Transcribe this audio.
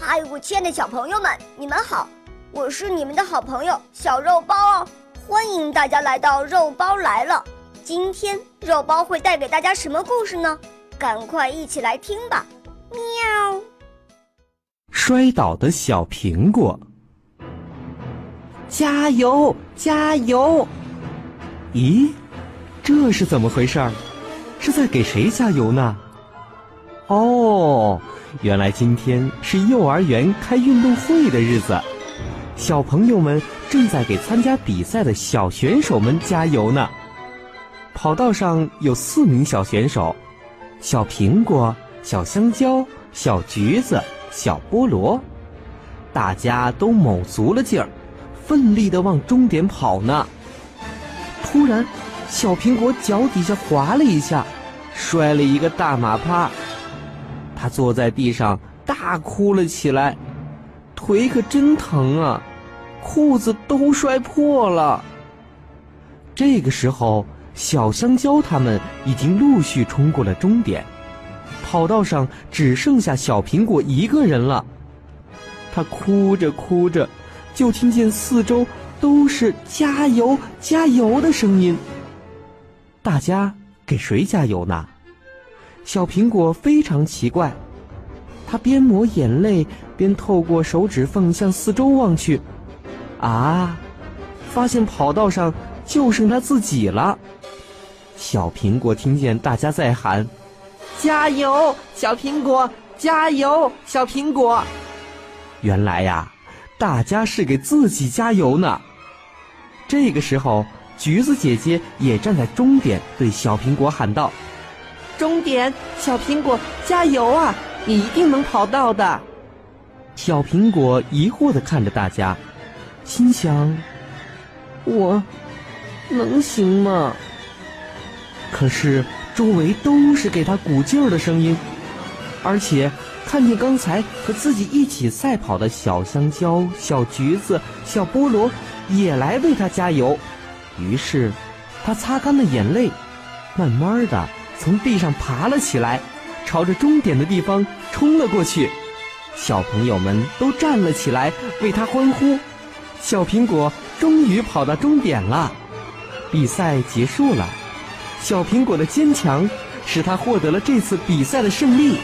嗨，我亲爱的小朋友们，你们好！我是你们的好朋友小肉包哦，欢迎大家来到肉包来了。今天肉包会带给大家什么故事呢？赶快一起来听吧！喵。摔倒的小苹果，加油加油！咦，这是怎么回事儿？是在给谁加油呢？哦。原来今天是幼儿园开运动会的日子，小朋友们正在给参加比赛的小选手们加油呢。跑道上有四名小选手：小苹果、小香蕉、小橘子、小菠萝。大家都卯足了劲儿，奋力的往终点跑呢。突然，小苹果脚底下滑了一下，摔了一个大马趴。他坐在地上大哭了起来，腿可真疼啊，裤子都摔破了。这个时候，小香蕉他们已经陆续冲过了终点，跑道上只剩下小苹果一个人了。他哭着哭着，就听见四周都是“加油，加油”的声音。大家给谁加油呢？小苹果非常奇怪，他边抹眼泪边透过手指缝向四周望去，啊，发现跑道上就剩他自己了。小苹果听见大家在喊：“加油，小苹果！加油，小苹果！”原来呀，大家是给自己加油呢。这个时候，橘子姐姐也站在终点，对小苹果喊道。终点，小苹果，加油啊！你一定能跑到的。小苹果疑惑的看着大家，心想：我能行吗？可是周围都是给他鼓劲儿的声音，而且看见刚才和自己一起赛跑的小香蕉、小橘子、小菠萝也来为他加油。于是，他擦干了眼泪，慢慢的。从地上爬了起来，朝着终点的地方冲了过去。小朋友们都站了起来，为他欢呼。小苹果终于跑到终点了，比赛结束了。小苹果的坚强使他获得了这次比赛的胜利。